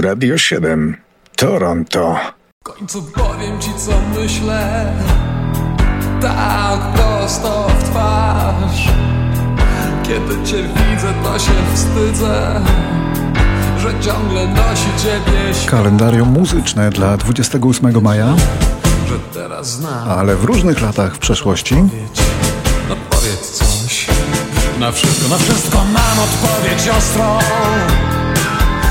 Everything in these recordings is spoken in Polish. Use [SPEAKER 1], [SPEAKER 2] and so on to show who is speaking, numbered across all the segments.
[SPEAKER 1] Radio 7, Toronto.
[SPEAKER 2] W końcu powiem ci co myślę, tak prosto w twarz. Kiedy cię widzę, to się wstydzę, że ciągle nosi ciebie
[SPEAKER 3] Kalendarium muzyczne dla 28 maja,
[SPEAKER 2] że teraz znam.
[SPEAKER 3] ale w różnych latach w przeszłości.
[SPEAKER 2] No powiedz coś. Na wszystko, na wszystko mam odpowiedź ostrą.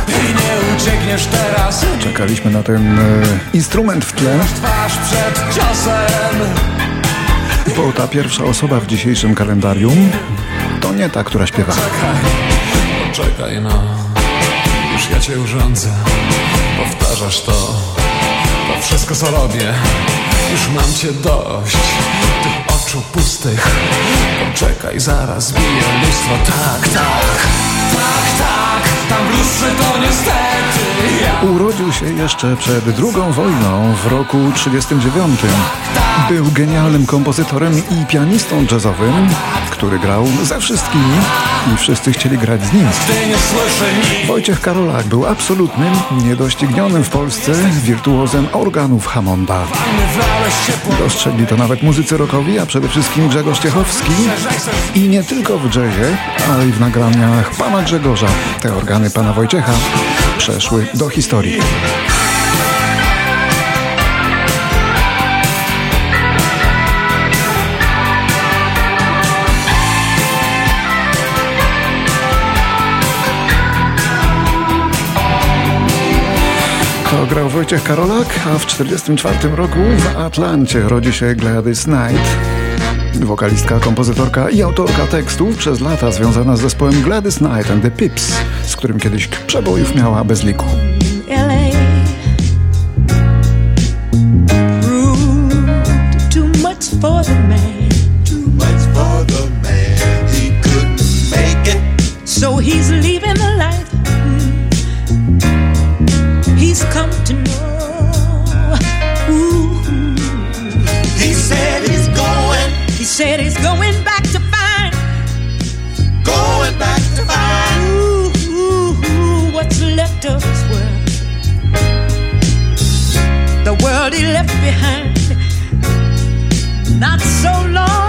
[SPEAKER 2] I nie uciekniesz teraz.
[SPEAKER 3] Czekaliśmy na ten e, instrument w tle,
[SPEAKER 2] Twarz przed ciosem.
[SPEAKER 3] bo ta pierwsza osoba w dzisiejszym kalendarium to nie ta, która śpiewa.
[SPEAKER 2] Czekaj, poczekaj no. Już ja cię urządzę. Powtarzasz to. To wszystko co robię. Już mam cię dość. Tych oczu pustych. Poczekaj, zaraz bije lustro. Tak, tak. Tak, tak. Tam to niestety ja.
[SPEAKER 3] Urodził się jeszcze przed II wojną w roku 1939. Był genialnym kompozytorem i pianistą jazzowym, który grał ze wszystkimi i wszyscy chcieli grać z nim. Wojciech Karolak był absolutnym, niedoścignionym w Polsce wirtuozem organów Hammonda. Dostrzegli to nawet muzycy rockowi, a przede wszystkim Grzegorz Ciechowski. I nie tylko w jazzie, ale i w nagraniach pana Grzegorza. Te organy pana Wojciecha przeszły do historii. To grał Wojciech Karolak, a w 1944 roku w Atlancie rodzi się Gladys Knight. Wokalistka, kompozytorka i autorka tekstów przez lata związana z zespołem Gladys Knight and the Pips, z którym kiedyś przebojów miała bez liku.
[SPEAKER 4] LA. Rude, too he's come to know. Ooh.
[SPEAKER 5] He said he's going,
[SPEAKER 4] He said he's going back to find
[SPEAKER 5] going back to find.
[SPEAKER 4] ooh, ooh, ooh, what's left of his world. The world he left behind not so long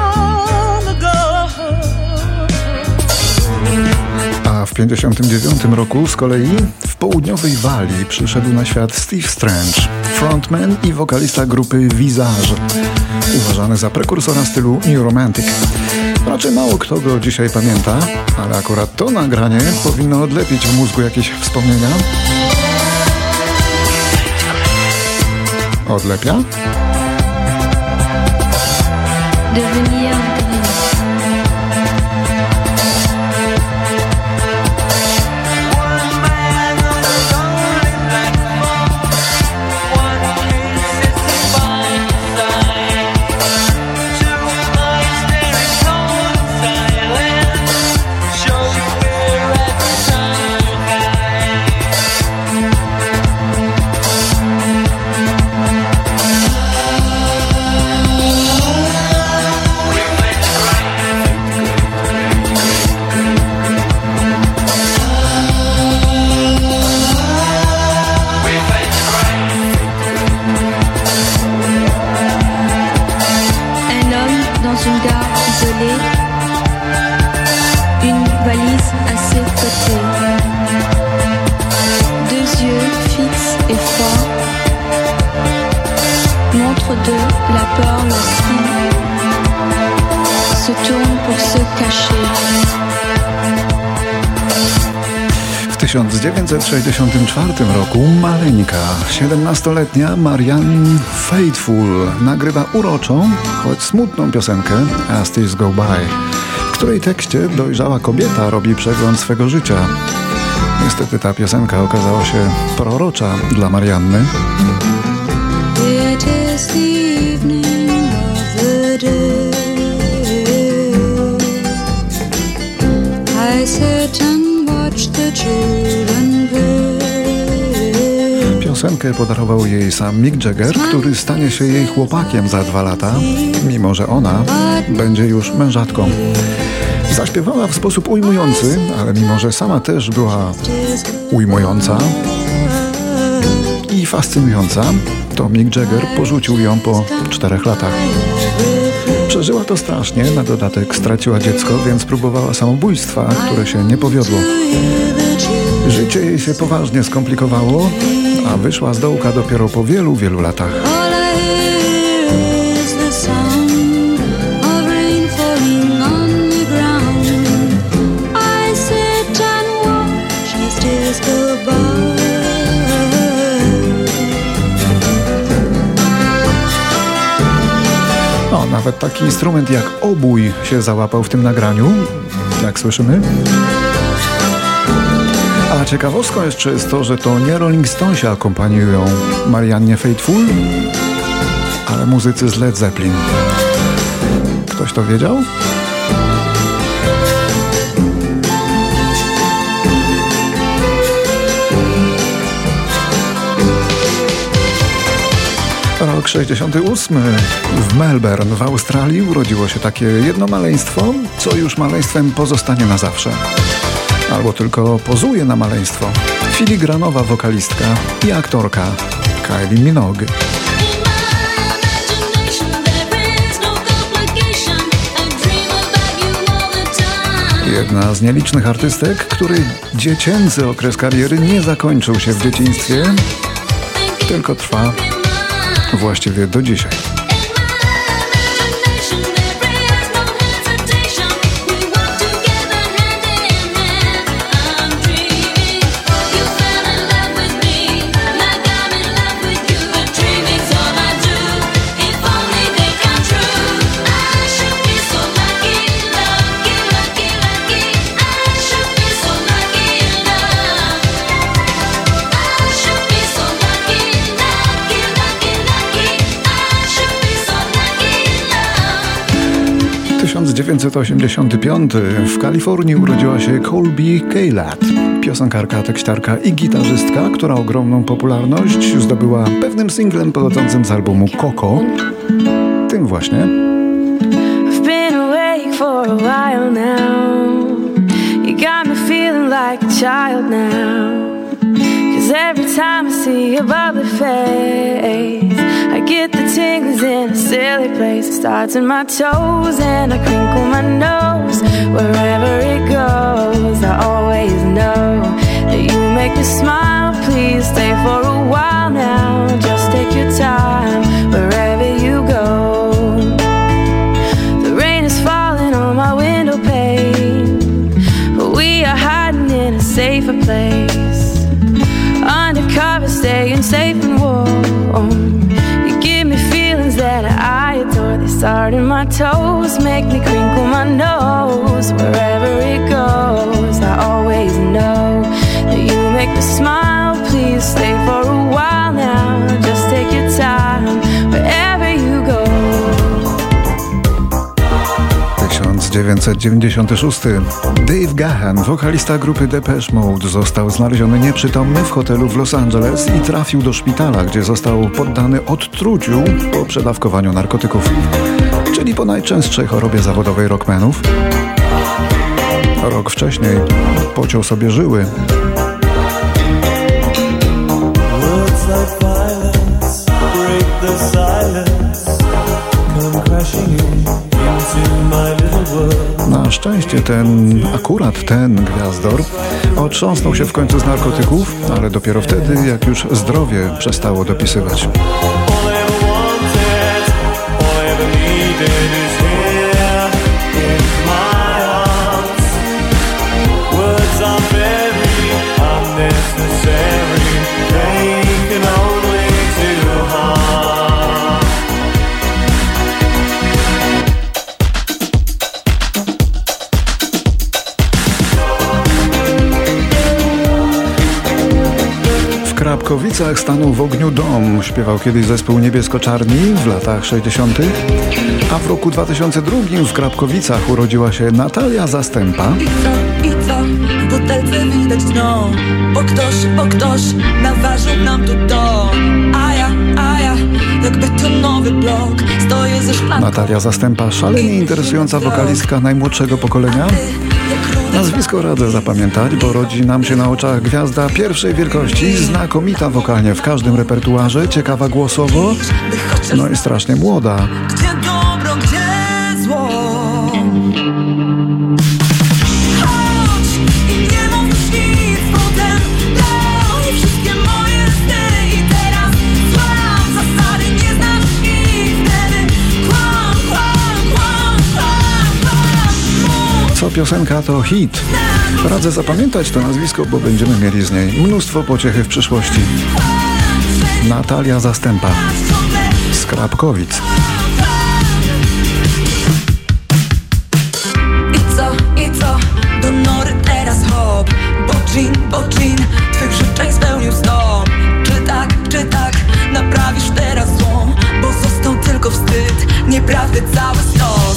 [SPEAKER 3] 1959 roku z kolei w południowej Walii przyszedł na świat Steve Strange, frontman i wokalista grupy Visage, uważany za prekursora stylu New Romantic. Raczej mało kto go dzisiaj pamięta, ale akurat to nagranie powinno odlepić w mózgu jakieś wspomnienia. Odlepia?
[SPEAKER 6] devenir montre de la se tourne pour se cacher.
[SPEAKER 3] W 1964 roku maleńka, 17-letnia Marianne Faithful nagrywa uroczą, choć smutną piosenkę As Things Go By, w której tekście dojrzała kobieta robi przegląd swego życia. Niestety ta piosenka okazała się prorocza dla Marianny. Piosenkę podarował jej sam Mick Jagger, który stanie się jej chłopakiem za dwa lata, mimo że ona będzie już mężatką. Zaśpiewała w sposób ujmujący, ale mimo że sama też była ujmująca, fascynująca, to Mick Jagger porzucił ją po czterech latach. Przeżyła to strasznie, na dodatek straciła dziecko, więc próbowała samobójstwa, które się nie powiodło. Życie jej się poważnie skomplikowało, a wyszła z dołka dopiero po wielu, wielu latach. Nawet taki instrument jak obój się załapał w tym nagraniu, jak słyszymy. A ciekawostką jeszcze jest to, że to nie Rolling Stonesi akompaniują Mariannie Faithful, ale muzycy z Led Zeppelin. Ktoś to wiedział? Rok 68. W Melbourne w Australii urodziło się takie jedno maleństwo, co już maleństwem pozostanie na zawsze. Albo tylko pozuje na maleństwo. Filigranowa wokalistka i aktorka Kylie Minogue. Jedna z nielicznych artystek, której dziecięcy okres kariery nie zakończył się w dzieciństwie, tylko trwa właściwie do dzisiaj. 1985 w Kalifornii urodziła się Colby Kaylat, piosenkarka, tekściarka i gitarzystka, która ogromną popularność zdobyła pewnym singlem pochodzącym z albumu Coco, tym właśnie.
[SPEAKER 7] Cause every time I see your bubbly face, I get the tingles in a silly place. It starts in my toes and I crinkle my nose. Wherever it goes, I always know
[SPEAKER 3] 1996. Dave Gahan, wokalista grupy Depeche Mode, został znaleziony nieprzytomny w hotelu w Los Angeles i trafił do szpitala, gdzie został poddany odtruciu po przedawkowaniu narkotyków, czyli po najczęstszej chorobie zawodowej rockmenów. Rok wcześniej pociął sobie żyły. Na szczęście ten, akurat ten gwiazdor otrząsnął się w końcu z narkotyków, ale dopiero wtedy, jak już zdrowie przestało dopisywać. Krapkowicach stanął w ogniu dom, śpiewał kiedyś zespół Niebiesko-Czarni w latach 60., a w roku 2002 w Krapkowicach urodziła się Natalia Zastępa,
[SPEAKER 8] I co, i co? W butelce widać dno Bo ktoś, bo ktoś naważył nam tu A
[SPEAKER 3] Natalia Zastępa, szalenie interesująca wokalistka najmłodszego pokolenia. Nazwisko radzę zapamiętać, bo rodzi nam się na oczach gwiazda pierwszej wielkości, znakomita wokalnie w każdym repertuarze, ciekawa głosowo, no i strasznie młoda. Piosenka to hit. Radzę zapamiętać to nazwisko, bo będziemy mieli z niej mnóstwo pociechy w przyszłości. Natalia Zastępa z Krapkowic.
[SPEAKER 8] I co, i co, do nory teraz hop Bo dżin, bo dżin, twych życzeń spełnił snom Czy tak, czy tak, naprawisz teraz złą Bo został tylko wstyd, nieprawdy cały stos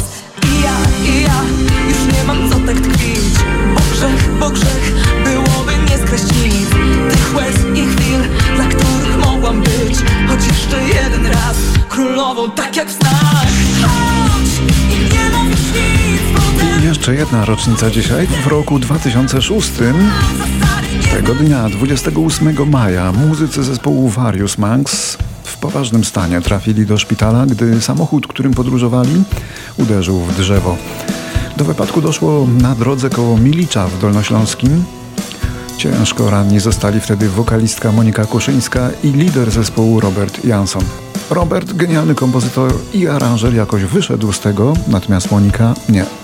[SPEAKER 8] jeszcze
[SPEAKER 3] jedna rocznica dzisiaj. W roku 2006, tego dnia, 28 maja, muzycy zespołu Various Monks w poważnym stanie trafili do szpitala, gdy samochód, którym podróżowali, uderzył w drzewo. Do wypadku doszło na drodze koło Milicza w Dolnośląskim. Ciężko ranni zostali wtedy wokalistka Monika Kuszyńska i lider zespołu Robert Jansson. Robert, genialny kompozytor i aranżer, jakoś wyszedł z tego, natomiast Monika nie.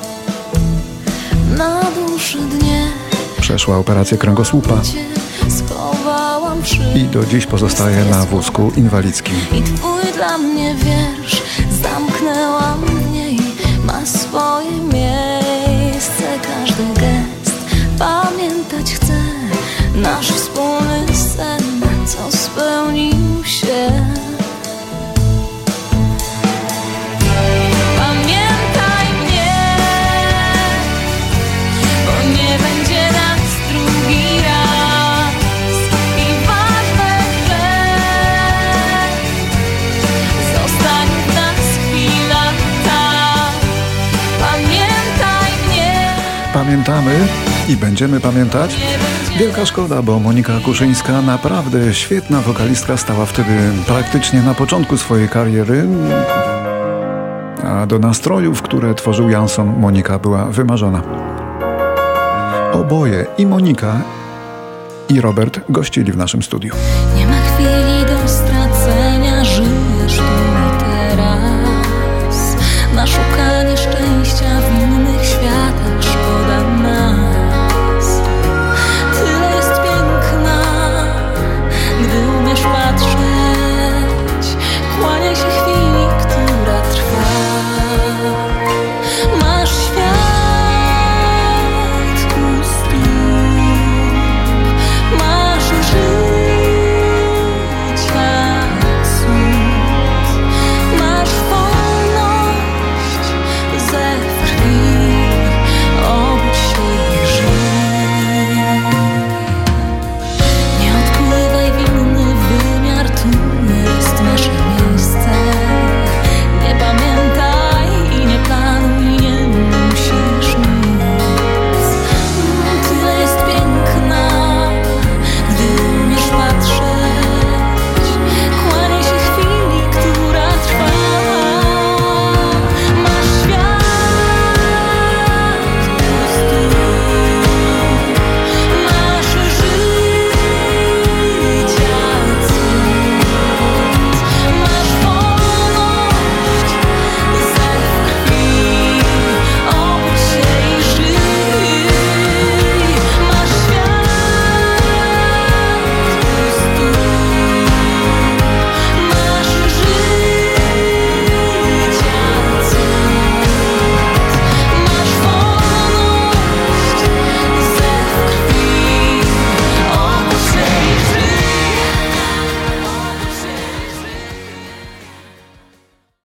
[SPEAKER 3] Przeszła operację kręgosłupa. I do dziś pozostaje na wózku inwalidzkim.
[SPEAKER 9] I twój dla mnie wiersz
[SPEAKER 3] pamiętamy i będziemy pamiętać. Wielka szkoda, bo Monika Kuszyńska naprawdę świetna wokalistka stała wtedy praktycznie na początku swojej kariery. A do nastrojów, które tworzył Jansson, Monika była wymarzona. Oboje, i Monika, i Robert gościli w naszym studiu.
[SPEAKER 9] Nie ma chwili do stracenia, żyjesz tu i teraz. Na szukanie szczęścia w innych światach.